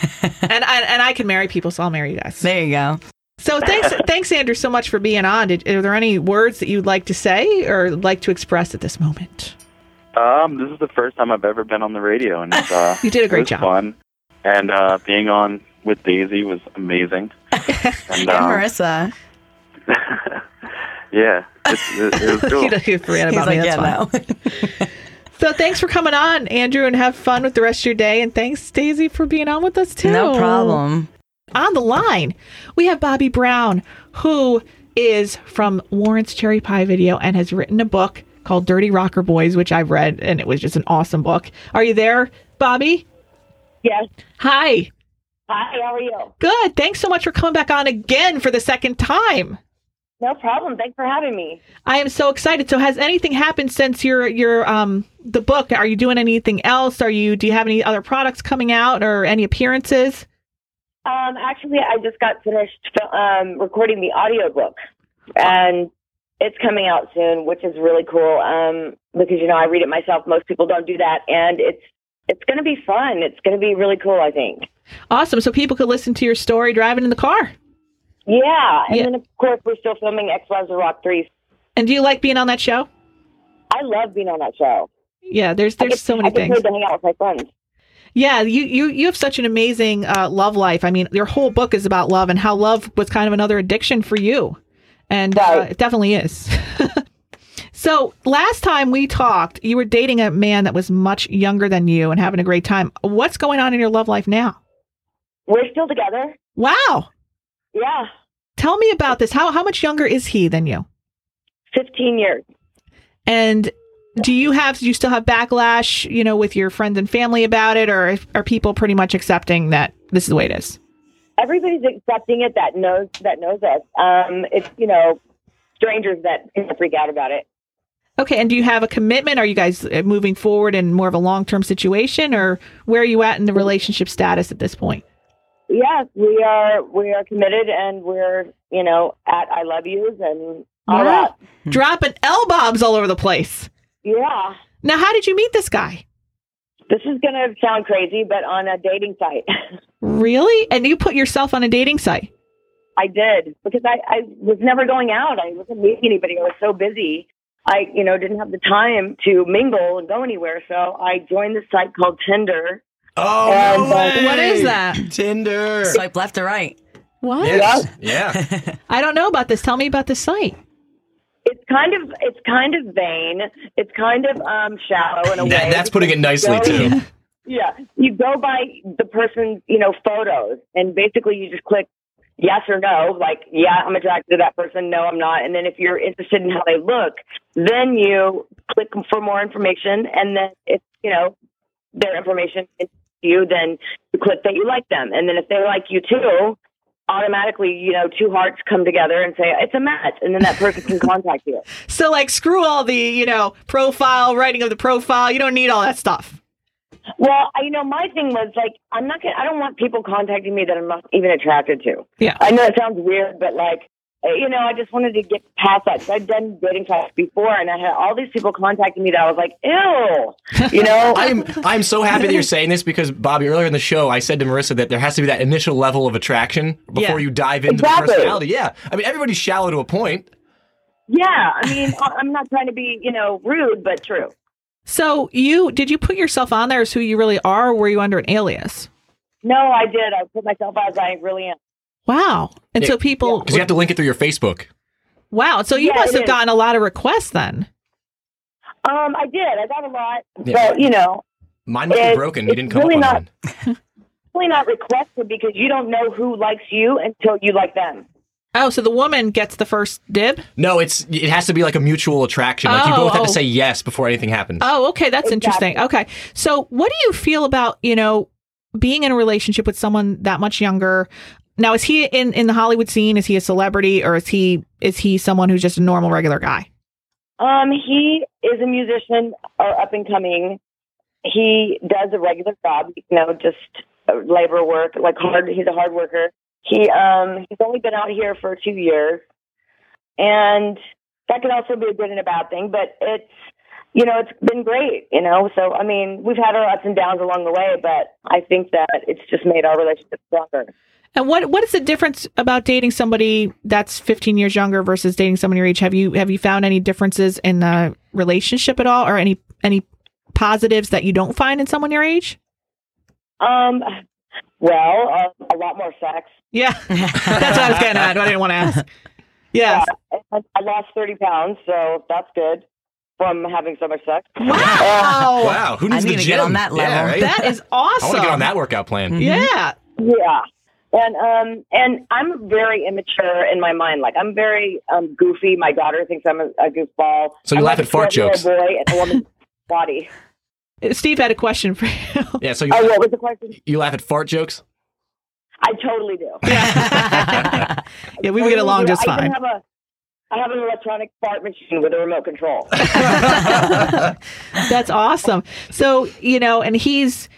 Speaker 1: And I, and I can marry people, so I'll marry you guys.
Speaker 3: There you go.
Speaker 1: So thanks, thanks, Andrew, so much for being on. Did, are there any words that you'd like to say or like to express at this moment?
Speaker 4: Um, this is the first time I've ever been on the radio, and it's, uh,
Speaker 1: You did a great job.
Speaker 4: Fun, and uh, being on with Daisy was amazing. And,
Speaker 3: And
Speaker 4: um,
Speaker 3: Marissa.
Speaker 4: yeah, it's, it, it was cool.
Speaker 1: You don't you forget
Speaker 3: He's
Speaker 1: about me.
Speaker 3: like,
Speaker 1: That's
Speaker 3: yeah,
Speaker 1: fine.
Speaker 3: no.
Speaker 1: So thanks for coming on, Andrew, and have fun with the rest of your day. And thanks, Daisy, for being on with us too.
Speaker 3: no problem.
Speaker 1: On the line, we have Bobbie Brown, who is from Warrant's Cherry Pie Video and has written a book called Dirty Rocker Boys, which I've read, and it was just an awesome book. Are you there, Bobbie?
Speaker 5: Yes.
Speaker 1: Hi.
Speaker 5: Hi, how are you?
Speaker 1: Good. Thanks so much for coming back on again for the second time.
Speaker 5: No problem. Thanks for having me.
Speaker 1: I am so excited. So has anything happened since your your um the book? Are you doing anything else? Are you do you have any other products coming out or any appearances?
Speaker 5: Um, actually, I just got finished um, recording the audiobook, and it's coming out soon, which is really cool. Um, because you know I read it myself. Most people don't do that, and it's it's going to be fun. It's going to be really cool. I think.
Speaker 1: Awesome. So people could listen to your story driving in the car.
Speaker 5: Yeah, and
Speaker 1: Yeah.
Speaker 5: then of course we're still filming Ex-Wives of Rock three.
Speaker 1: And do you like being on that show?
Speaker 5: I love being on that show.
Speaker 1: Yeah, there's there's
Speaker 5: get-
Speaker 1: so many
Speaker 5: I
Speaker 1: things.
Speaker 5: to hang out with my friends.
Speaker 1: Yeah, you you you have such an amazing uh, love life. I mean, your whole book is about love and how love was kind of another addiction for you, and uh, it definitely is. so last time we talked, you were dating a man that was much younger than you and having a great time. What's going on in your love life now?
Speaker 5: We're still together.
Speaker 1: Wow,
Speaker 5: Yeah,
Speaker 1: tell me about this. How how much younger is he than you?
Speaker 5: fifteen years.
Speaker 1: And do you have do you still have backlash, you know, with your friends and family about it, or are people pretty much accepting that this is the way it is?
Speaker 5: everybody's accepting it that knows that knows us. Um, it's you know strangers that freak out about it.
Speaker 1: Okay, and do you have a commitment? Are you guys uh, moving forward in more of a long term situation, or where are you at in the relationship status at this point?
Speaker 5: Yes, we are we are committed and we're you know at I love yous and all
Speaker 1: Wow.
Speaker 5: that.
Speaker 1: Dropping L bombs all over the place.
Speaker 5: Yeah.
Speaker 1: Now, how did you meet this guy?
Speaker 5: This is going to sound crazy, but on a dating site.
Speaker 1: Really? And you put yourself on a dating site?
Speaker 5: I did because I, I was never going out. I wasn't meeting anybody. I was so busy. I, you know, didn't have the time to mingle and go anywhere. So I joined this site called Tinder.
Speaker 2: Oh,
Speaker 5: And,
Speaker 2: no
Speaker 5: uh.
Speaker 1: What is that?
Speaker 2: Tinder.
Speaker 3: Swipe left or right.
Speaker 1: What?
Speaker 2: Yes. Yeah.
Speaker 1: I don't know about this. Tell me about this site.
Speaker 5: It's kind of, it's kind of vain. It's kind of um, shallow in a way.
Speaker 2: That- that's putting it nicely, too.
Speaker 5: Yeah, you go by the person's, you know, photos, and basically you just click yes or no. Like, yeah, I'm attracted to that person. No, I'm not. And then if you're interested in how they look, then you click for more information, and then if you know their information is you, then you click that you like them, and then if they like you too. Automatically, you know, two hearts come together and say it's a match, and then that person can contact you.
Speaker 1: So, like, screw all the, you know, profile, writing of the profile. You don't need all that stuff.
Speaker 5: Well, I, you know, my thing was like, I'm not gonna, I don't want people contacting me that I'm not even attracted to.
Speaker 1: Yeah.
Speaker 5: I know it sounds weird, but like, Uh, you know, I just wanted to get past that. So I'd done dating sites before, and I had all these people contacting me that I was like, ew, you know.
Speaker 2: I'm I'm so happy that you're saying this because Bobbie earlier in the show I said to Marissa that there has to be that initial level of attraction before
Speaker 1: Yeah.
Speaker 2: you dive into
Speaker 5: Exactly.
Speaker 2: the personality. Yeah, I mean everybody's shallow to a point.
Speaker 5: yeah, I mean, I- I'm not trying to be, you know, rude, but true.
Speaker 1: So, you did you put yourself on there as who you really are, or were you under an alias?
Speaker 5: No, I did. I put myself as I really am.
Speaker 1: Wow. And
Speaker 2: Yeah.
Speaker 1: so people,
Speaker 2: Because you have to link it through your Facebook.
Speaker 1: wow. So you
Speaker 5: Yeah,
Speaker 1: must have
Speaker 5: is.
Speaker 1: gotten a lot of requests then.
Speaker 5: Um, I did. I got a lot,
Speaker 2: Yeah.
Speaker 5: but you know,
Speaker 2: Mine must be broken. You didn't come
Speaker 5: really
Speaker 2: up on
Speaker 5: not-
Speaker 2: mine.
Speaker 5: really not requested because you don't know who likes you until you like them.
Speaker 1: Oh, so the woman gets the first dib?
Speaker 2: No, it's it has to be like a mutual attraction. Like you
Speaker 1: Oh,
Speaker 2: both have
Speaker 1: oh.
Speaker 2: to say yes before anything happens.
Speaker 1: Oh, okay. That's interesting. Okay. So, what do you feel about, you know, being in a relationship with someone that much younger? Now, is he in, in the Hollywood scene? Is he a celebrity or is he is he someone who's just a normal regular guy?
Speaker 5: Um, he is a musician or up and coming. He does a regular job, you know, just uh, labor work, like hard. He's a hard worker. He um he's only been out here for two years, and that can also be a good and a bad thing. But it's you know it's been great, you know. So I mean, we've had our ups and downs along the way, but I think that it's just made our relationship stronger.
Speaker 1: And what what is the difference about dating somebody that's 15 years younger versus dating someone your age? Have you have you found any differences in the relationship at all, or any any positives that you don't find in someone your age?
Speaker 5: Um, well, uh, a lot more sex.
Speaker 1: Yeah, that's what I was getting at. I didn't want to ask. Yes.
Speaker 5: I, I lost 30 pounds, so that's good from having so much sex.
Speaker 1: Wow.
Speaker 2: Wow, who needs
Speaker 3: I need
Speaker 2: the
Speaker 3: to
Speaker 2: gym?
Speaker 3: get on that
Speaker 2: Yeah, right?
Speaker 1: That is awesome.
Speaker 2: I
Speaker 1: awesome.
Speaker 2: want to get on that workout plan.
Speaker 1: Yeah.
Speaker 5: Yeah. And um and I'm very immature in my mind. Like I'm very um goofy. My daughter thinks I'm a, a goofball.
Speaker 2: So you
Speaker 5: I'm
Speaker 2: laugh
Speaker 5: like
Speaker 2: at fart
Speaker 5: a 12-year-old
Speaker 2: jokes.
Speaker 5: Boy in a woman's body.
Speaker 1: Steve had a question for you.
Speaker 2: Yeah, so you,
Speaker 5: Oh, what was the question?
Speaker 2: you laugh at fart jokes?
Speaker 5: I totally do.
Speaker 1: yeah, we would get along just
Speaker 5: I
Speaker 1: fine.
Speaker 5: have a I have an electronic fart machine with a remote control.
Speaker 1: That's awesome. So, you know, and he's,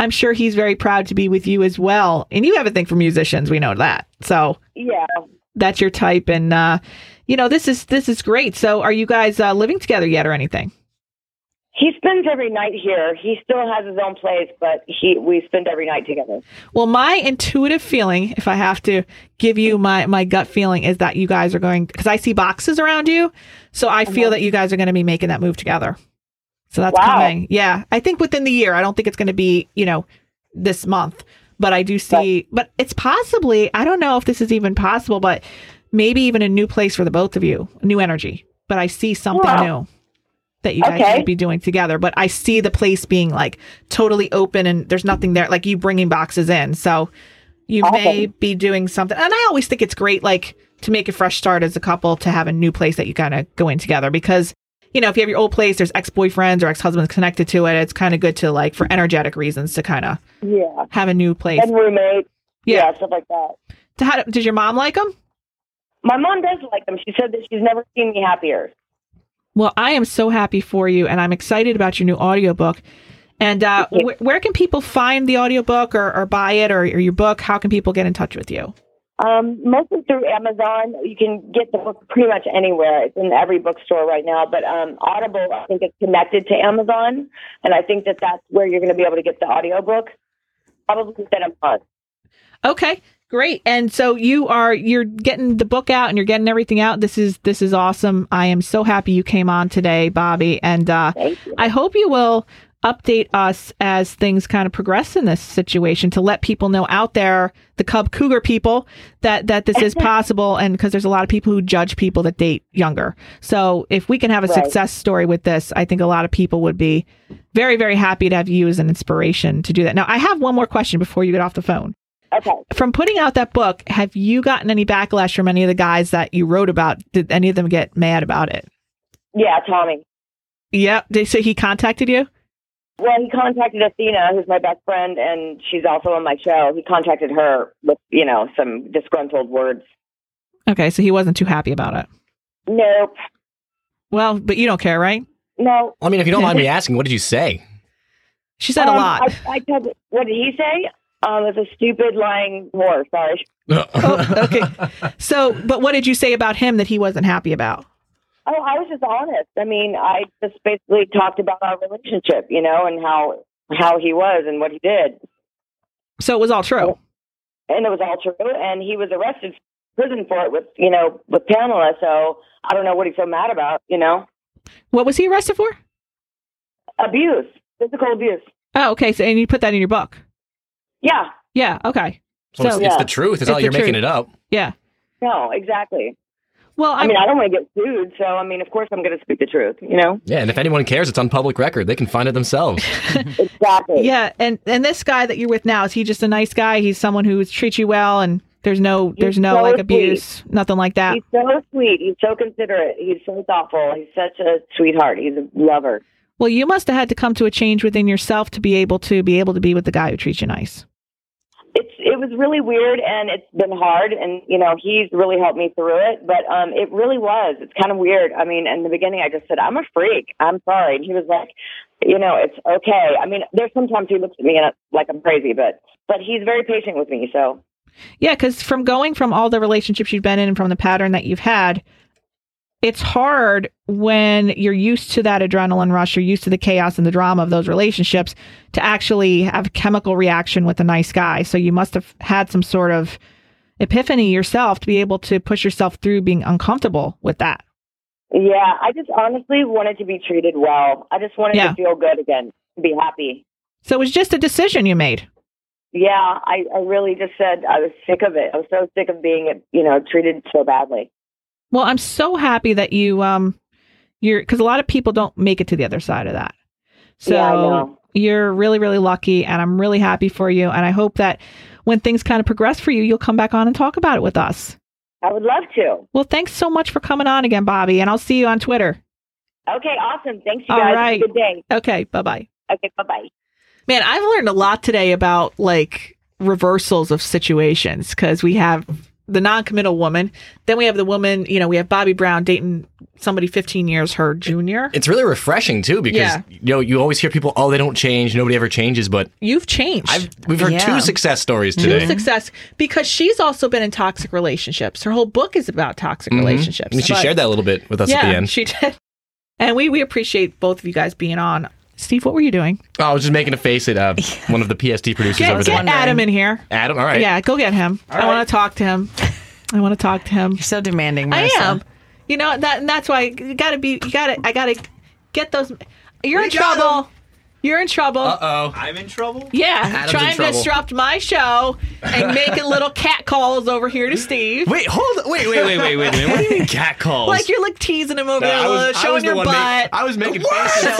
Speaker 1: I'm sure he's very proud to be with you as well. And you have a thing for musicians. We know that. So
Speaker 5: yeah.
Speaker 1: that's your type. And, uh, you know, this is, this is great. So are you guys uh, living together yet or anything?
Speaker 5: He spends every night here. He still has his own place, but he we spend every night together.
Speaker 1: Well, my intuitive feeling, if I have to give you my, my gut feeling, is that you guys are going, because I see boxes around you. So I feel that you guys are going to be making that move together. So that's
Speaker 5: Wow.
Speaker 1: coming. Yeah. I think within the year. I don't think it's going to be, you know, this month, but I do see, but it's possibly, I don't know if this is even possible, but maybe even a new place for the both of you, a new energy. But I see something
Speaker 5: Wow.
Speaker 1: new that you guys
Speaker 5: Okay.
Speaker 1: be doing together. But I see the place being like totally open and there's nothing there, like you bringing boxes in. So you may be doing something. And I always think it's great, like to make a fresh start as a couple to have a new place that you kind of go in together because. You know, if you have your old place, there's ex boyfriends or ex husbands connected to it. It's kind of good to like for energetic reasons to kind of
Speaker 5: Yeah.
Speaker 1: have a new place.
Speaker 5: And roommates.
Speaker 1: Yeah.
Speaker 5: Yeah. stuff like that.
Speaker 1: How, did your mom like them?
Speaker 5: My mom does like them. She said that she's never seen me happier.
Speaker 1: Well, I am so happy for you, and I'm excited about your new audiobook. And uh, wh- where can people find the audiobook or, or buy it or, or your book? How can people get in touch with you?
Speaker 5: Um, mostly through Amazon. You can get the book pretty much anywhere. It's in every bookstore right now. But um, Audible, I think, is connected to Amazon, and I think that that's where you're going to be able to get the audiobook. Probably within a month.
Speaker 1: Okay, great. And so you are you're getting the book out and you're getting everything out. This is this is awesome. I am so happy you came on today, Bobbie. And uh,
Speaker 5: Thank you.
Speaker 1: I hope you will update us as things kind of progress in this situation to let people know out there, the Cub Cougar people, that that this is possible. And because there's a lot of people who judge people that date younger. So if we can have a
Speaker 5: Right.
Speaker 1: success story with this, I think a lot of people would be very very happy to have you as an inspiration to do that. Now I have one more question before you get off the phone
Speaker 5: Okay.
Speaker 1: from putting out that book, have you gotten any backlash from any of the guys that you wrote about? Did any of them get mad about it?
Speaker 5: Yeah, Tommy.
Speaker 1: Yep. Did, so he contacted you?
Speaker 5: Well, he contacted Athena, who's my best friend, and she's also on my show. He contacted her with, you know, some disgruntled words.
Speaker 1: Okay, so he wasn't too happy about it.
Speaker 5: Nope.
Speaker 1: Well, but you don't care, right?
Speaker 5: No.
Speaker 2: I mean, if you don't mind me asking, what did you say?
Speaker 1: She said a
Speaker 5: Um,
Speaker 1: lot.
Speaker 5: I, I told, what did he say? Um, it's a stupid lying whore. Sorry.
Speaker 1: oh, okay. So, but what did you say about him that he wasn't happy about?
Speaker 5: Oh, I was just honest. I mean, I just basically talked about our relationship, you know, and how how he was and what he did,
Speaker 1: So it was all true.
Speaker 5: and it was all true. And he was arrested, prison for it with, you know, with Pamela. So I don't know what he's so mad about. You know,
Speaker 1: What was he arrested for?
Speaker 5: abuse, physical abuse.
Speaker 1: Oh, okay. So, and you put that in your book.
Speaker 5: Yeah.
Speaker 1: Yeah. Okay.
Speaker 2: So, it's,
Speaker 1: So-
Speaker 2: it's the truth. It's,
Speaker 1: It's
Speaker 2: not you're making it up.
Speaker 1: Yeah.
Speaker 5: No, exactly.
Speaker 1: Well,
Speaker 5: I
Speaker 1: I'm,
Speaker 5: mean, I don't want to get sued, so I mean, of course, I'm going to speak the truth. You know,
Speaker 2: Yeah, and if anyone cares, it's on public record. They can find it themselves.
Speaker 5: exactly.
Speaker 1: yeah. And and this guy that you're with now is he just a nice guy? He's someone who treats you well, and there's no there's no
Speaker 5: so
Speaker 1: like
Speaker 5: sweet.
Speaker 1: abuse, nothing like that.
Speaker 5: He's so sweet. He's so considerate. He's so thoughtful. He's such a sweetheart. He's a lover.
Speaker 1: Well, you must have had to come to a change within yourself to be able to be able to be with the guy who treats you nice.
Speaker 5: It's it was really weird and it's been hard and you know he's really helped me through it. But um, it really was. It's kind of weird. I mean, in the beginning, I just said I'm a freak. I'm sorry, and he was like, you know, it's okay. I mean, there's sometimes he looks at me and it's like I'm crazy, but but he's very patient with me. So
Speaker 1: Yeah, because from going from all the relationships you've been in and from the pattern that you've had, it's hard when you're used to that adrenaline rush, you're used to the chaos and the drama of those relationships to actually have a chemical reaction with a nice guy. So you must have had some sort of epiphany yourself to be able to push yourself through being uncomfortable with that.
Speaker 5: yeah, I just honestly wanted to be treated well. I just wanted
Speaker 1: Yeah.
Speaker 5: to feel good again, to be happy.
Speaker 1: So it was just a decision you made.
Speaker 5: Yeah, I, I really just said I was sick of it. I was so sick of being, you know, treated so badly.
Speaker 1: Well, I'm so happy that you um you're because a lot of people don't make it to the other side of that. So
Speaker 5: Yeah,
Speaker 1: you're really really lucky, and I'm really happy for you. And I hope that when things kind of progress for you, you'll come back on and talk about it with us.
Speaker 5: I would love to.
Speaker 1: Well, thanks so much for coming on again, Bobbie, and I'll see you on Twitter.
Speaker 5: Okay, awesome. Thanks, you
Speaker 1: All
Speaker 5: guys.
Speaker 1: right.
Speaker 5: Good day.
Speaker 1: Okay, bye bye.
Speaker 5: Okay, bye bye.
Speaker 1: Man, I've learned a lot today about like reversals of situations because we have the non-committal woman, then we have the woman. You know, we have Bobbie Brown dating somebody 15 years her junior.
Speaker 2: It's really refreshing too because
Speaker 1: Yeah.
Speaker 2: you know you always hear people, oh, they don't change, nobody ever changes, but
Speaker 1: You've changed.
Speaker 2: I've we've heard
Speaker 3: Yeah.
Speaker 2: two success stories today.
Speaker 1: success because she's also been in toxic relationships. Her whole book is about toxic mm-hmm. relationships.
Speaker 2: I mean, she
Speaker 1: But-
Speaker 2: shared that a little bit with us
Speaker 1: yeah,
Speaker 2: at the end.
Speaker 1: she did. And we we appreciate both of you guys being on. Steve, what were you doing?
Speaker 2: Oh, I was just making a face at uh, one of the PSD producers
Speaker 1: Get,
Speaker 2: over
Speaker 1: get
Speaker 2: there.
Speaker 1: Adam in here.
Speaker 2: Adam, all right.
Speaker 1: Yeah, go get him. I want to talk to him. I want to talk to him.
Speaker 3: You're so demanding.
Speaker 1: I am. You know that, and that's why you gotta be. You gotta. I gotta get those. You're
Speaker 2: We
Speaker 1: in
Speaker 2: got
Speaker 1: trouble. You're in trouble.
Speaker 2: Uh oh.
Speaker 6: I'm in trouble.
Speaker 1: Yeah,
Speaker 2: Adam's in
Speaker 1: trying to disrupt my show and making little cat calls over here to Steve.
Speaker 6: Wait, hold. Wait, wait, wait, wait, wait, wait. What do you mean cat calls?
Speaker 1: Like you're like teasing him over there,
Speaker 2: I
Speaker 1: showing
Speaker 2: was the
Speaker 1: your butt.
Speaker 2: make- I was making faces.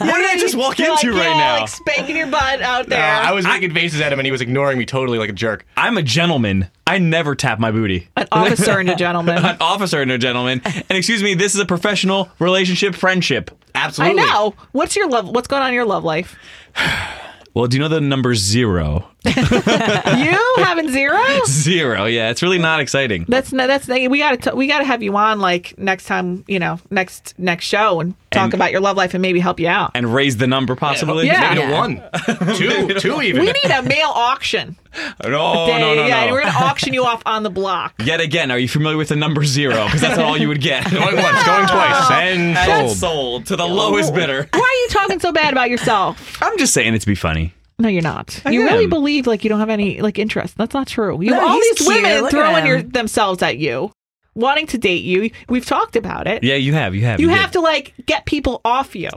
Speaker 6: what did I just walk into
Speaker 1: like,
Speaker 6: right
Speaker 1: yeah,
Speaker 6: now?
Speaker 1: Like spanking your butt out
Speaker 2: Uh,
Speaker 1: there.
Speaker 2: I was making faces at him and he was ignoring me totally like a jerk.
Speaker 6: I'm a gentleman. I never tap my booty.
Speaker 1: An officer and a gentleman.
Speaker 6: An officer and a gentleman. And excuse me, this is a professional relationship friendship.
Speaker 1: I know. What's your love? What's going on in your love life?
Speaker 6: Well, do you know the number zero?
Speaker 1: You having zero?
Speaker 6: Zero. Yeah, it's really not exciting.
Speaker 1: That's no, that's we got to we got to have you on like next time you know next next show and talk
Speaker 6: And-
Speaker 1: about your love life and maybe help you out.
Speaker 6: And raise the number possibly.
Speaker 1: Yeah.
Speaker 2: Make it a
Speaker 3: Yeah.
Speaker 2: one. two, two even.
Speaker 1: We need a mail auction
Speaker 6: No, no, no, no.
Speaker 1: yeah, and we're gonna auction you off on the block.
Speaker 6: Yet again, are you familiar with the number zero? Because that's all you would get.
Speaker 2: Going once, going twice, and
Speaker 6: And
Speaker 2: sold.
Speaker 6: sold to the lowest bidder.
Speaker 1: Why are you talking so bad about yourself?
Speaker 6: I'm just saying it to be funny.
Speaker 1: No, you're not.
Speaker 6: I
Speaker 1: you really believe like you don't have any like interest. That's not true. You
Speaker 3: No,
Speaker 1: have all these
Speaker 3: cute.
Speaker 1: women
Speaker 3: Look
Speaker 1: throwing
Speaker 3: him.
Speaker 1: your, themselves at you, wanting to date you. We've talked about it.
Speaker 6: Yeah, you have. You have.
Speaker 1: You
Speaker 6: did.
Speaker 1: have to like get people off you.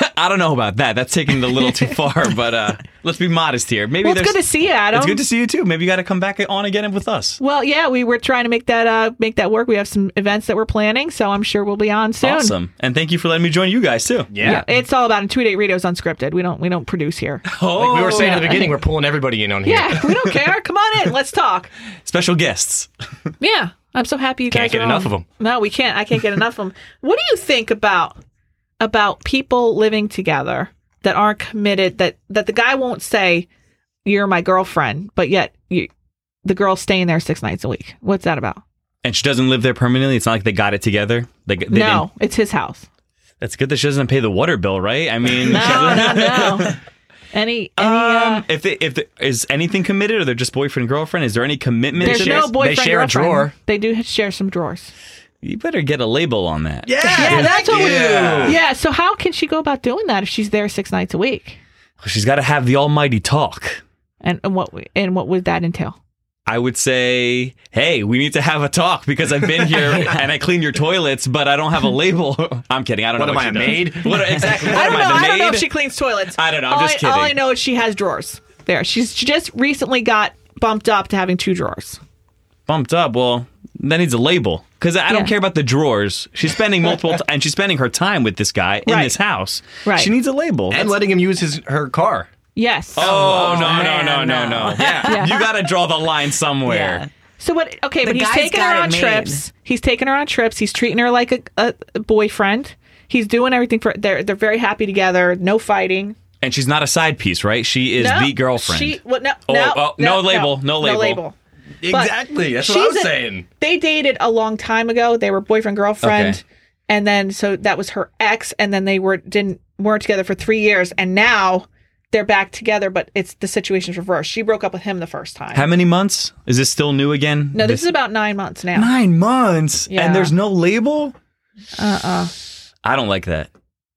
Speaker 6: I don't know about that. That's taking it a little too far, but uh, let's be modest here. Maybe
Speaker 1: Well, it's good to see you, Adam.
Speaker 6: It's good to see you too. Maybe you got to come back on again with us.
Speaker 1: Well, yeah, we were trying to make that uh make that work. We have some events that we're planning, so I'm sure we'll be on soon.
Speaker 6: Awesome, and thank you for letting me join you guys too.
Speaker 2: Yeah.
Speaker 1: it's all about two Intuitive Radio's unscripted. We don't we don't produce here.
Speaker 6: Oh,
Speaker 2: Like we were saying at the beginning, we're pulling everybody in on here.
Speaker 1: Yeah, we don't care. Come on in, let's talk.
Speaker 6: special guests.
Speaker 1: Yeah, I'm so happy you
Speaker 2: Can't
Speaker 1: guys
Speaker 2: get
Speaker 1: are
Speaker 2: enough
Speaker 1: on.
Speaker 2: them.
Speaker 1: No, we can't. I can't get enough of them. What do you think about about people living together that aren't committed? That that the guy won't say you're my girlfriend, but yet you, the girl's staying there six nights a week. What's that about?
Speaker 6: And she doesn't live there permanently. It's not like they got it together. They, they
Speaker 1: no,
Speaker 6: didn't-
Speaker 1: it's his house.
Speaker 6: that's good that she doesn't pay the water bill, right? I mean,
Speaker 1: No, no, no. Any any uh,
Speaker 6: Um, if they, if the, is anything committed or they're just boyfriend girlfriend, is there any commitment?
Speaker 1: there's no boyfriend
Speaker 2: share a drawer.
Speaker 1: They do share some drawers.
Speaker 6: You better get a label on that.
Speaker 2: Yeah,
Speaker 1: Yeah, that's what
Speaker 2: yeah.
Speaker 1: we. Yeah. So how can she go about doing that if she's there six nights a week?
Speaker 6: She's got to have the almighty talk.
Speaker 1: And, and what and what would that entail?
Speaker 6: I would say, hey, we need to have a talk because I've been here and I clean your toilets, but I don't have a label. I'm kidding. I don't
Speaker 2: What
Speaker 6: know.
Speaker 2: am
Speaker 6: what
Speaker 2: I,
Speaker 6: she
Speaker 2: a
Speaker 6: does.
Speaker 2: maid?
Speaker 6: What, exactly. What
Speaker 1: I don't know.
Speaker 6: I, the
Speaker 1: I don't know if she cleans toilets.
Speaker 6: I don't know. I'm
Speaker 1: all
Speaker 6: just
Speaker 1: I, All I know is she has drawers. There, she's she just recently got bumped up to having two drawers.
Speaker 6: bumped up. Well, that needs a label because I don't
Speaker 1: Yeah.
Speaker 6: care about the drawers. She's spending multiple t- and she's spending her time with this guy in
Speaker 1: Right.
Speaker 6: this house.
Speaker 1: Right.
Speaker 6: She needs a label.
Speaker 2: And
Speaker 6: That's-
Speaker 2: letting him use his her car.
Speaker 1: Yes.
Speaker 6: oh, oh no,
Speaker 3: man,
Speaker 6: no, no, no,
Speaker 3: no.
Speaker 6: no. Yeah. You got to draw the line somewhere.
Speaker 3: Yeah.
Speaker 1: So what? Okay,
Speaker 3: The
Speaker 1: but he's taking her on
Speaker 3: made.
Speaker 1: trips. He's taking her on trips. He's treating her like a, a boyfriend. He's doing everything for. They're they're very happy together. No fighting.
Speaker 6: And she's not a side piece, right? She is
Speaker 1: No,
Speaker 6: the girlfriend.
Speaker 1: She well, no,
Speaker 6: Oh,
Speaker 1: no,
Speaker 6: oh, no label, no label.
Speaker 1: No label.
Speaker 2: Exactly. That's what I was
Speaker 1: a-
Speaker 2: saying.
Speaker 1: They dated a long time ago. They were boyfriend girlfriend,
Speaker 6: Okay.
Speaker 1: and then so that was her ex, and then they were didn't weren't together for three years, and now they're back together. But it's the situation's reversed. She broke up with him the first time.
Speaker 6: How many months? Is this still new again?
Speaker 1: no, this is about nine months now.
Speaker 6: nine months,
Speaker 1: Yeah.
Speaker 6: and there's no label.
Speaker 1: Uh uh
Speaker 6: I don't like that.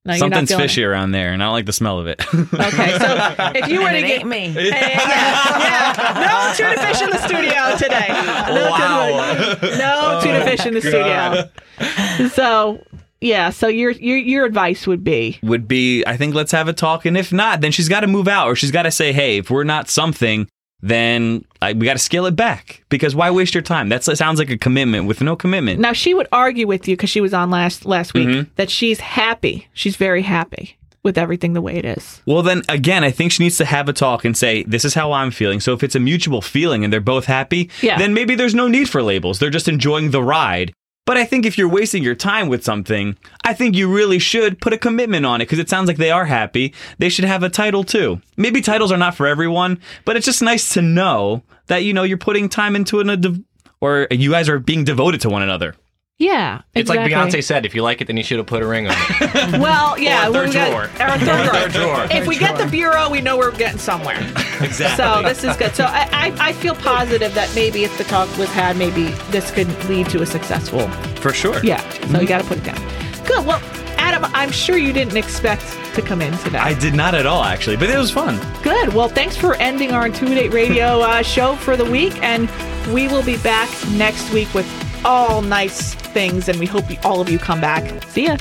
Speaker 1: No,
Speaker 6: Something's
Speaker 1: feeling it.
Speaker 6: fishy around there, and I don't like the smell of it.
Speaker 1: Okay, so if you were
Speaker 3: And
Speaker 1: to
Speaker 3: it
Speaker 1: get
Speaker 3: ain't me.
Speaker 1: Hey, yeah, yeah. No tuna fish in the studio today. No
Speaker 6: Wow.
Speaker 1: tuna, no oh, tuna fish in the studio. So yeah, so your your your advice would be
Speaker 6: would be I think let's have a talk and if not then she's got to move out or she's got to say hey if we're not something then I, we got to scale it back because why waste your time that sounds like a commitment with no commitment
Speaker 1: now she would argue with you because she was on last last week
Speaker 6: Mm-hmm.
Speaker 1: that she's happy. She's very happy with everything the way it is.
Speaker 6: well then again I think she needs to have a talk and say this is how I'm feeling so if it's a mutual feeling and they're both happy
Speaker 1: Yeah.
Speaker 6: then maybe there's no need for labels they're just enjoying the ride but I think if you're wasting your time with something, I think you really should put a commitment on it because it sounds like they are happy. They should have a title too. Maybe titles are not for everyone, but it's just nice to know that you know you're putting time into an, a dev- or you guys are being devoted to one another.
Speaker 1: Yeah,
Speaker 2: It's
Speaker 1: exactly.
Speaker 2: like Beyonce said, if you like it, then you should have put a ring on it.
Speaker 1: Well, yeah,
Speaker 2: Or third
Speaker 1: we got-
Speaker 2: drawer.
Speaker 1: or a third drawer.
Speaker 2: third drawer.
Speaker 1: If we get the bureau, we know we're getting somewhere.
Speaker 6: Exactly.
Speaker 1: So this is good. So I, I, I feel positive that maybe if the talk was had, maybe this could lead to a successful.
Speaker 6: for sure.
Speaker 1: Yeah. So you got to put it down. Good. Well, Adam, I'm sure you didn't expect to come in today.
Speaker 6: I did not at all actually, but it was fun.
Speaker 1: Good. Well, thanks for ending our Intuitive Radio uh, show for the week, and we will be back next week with all nice things, and we hope all of you come back. See ya.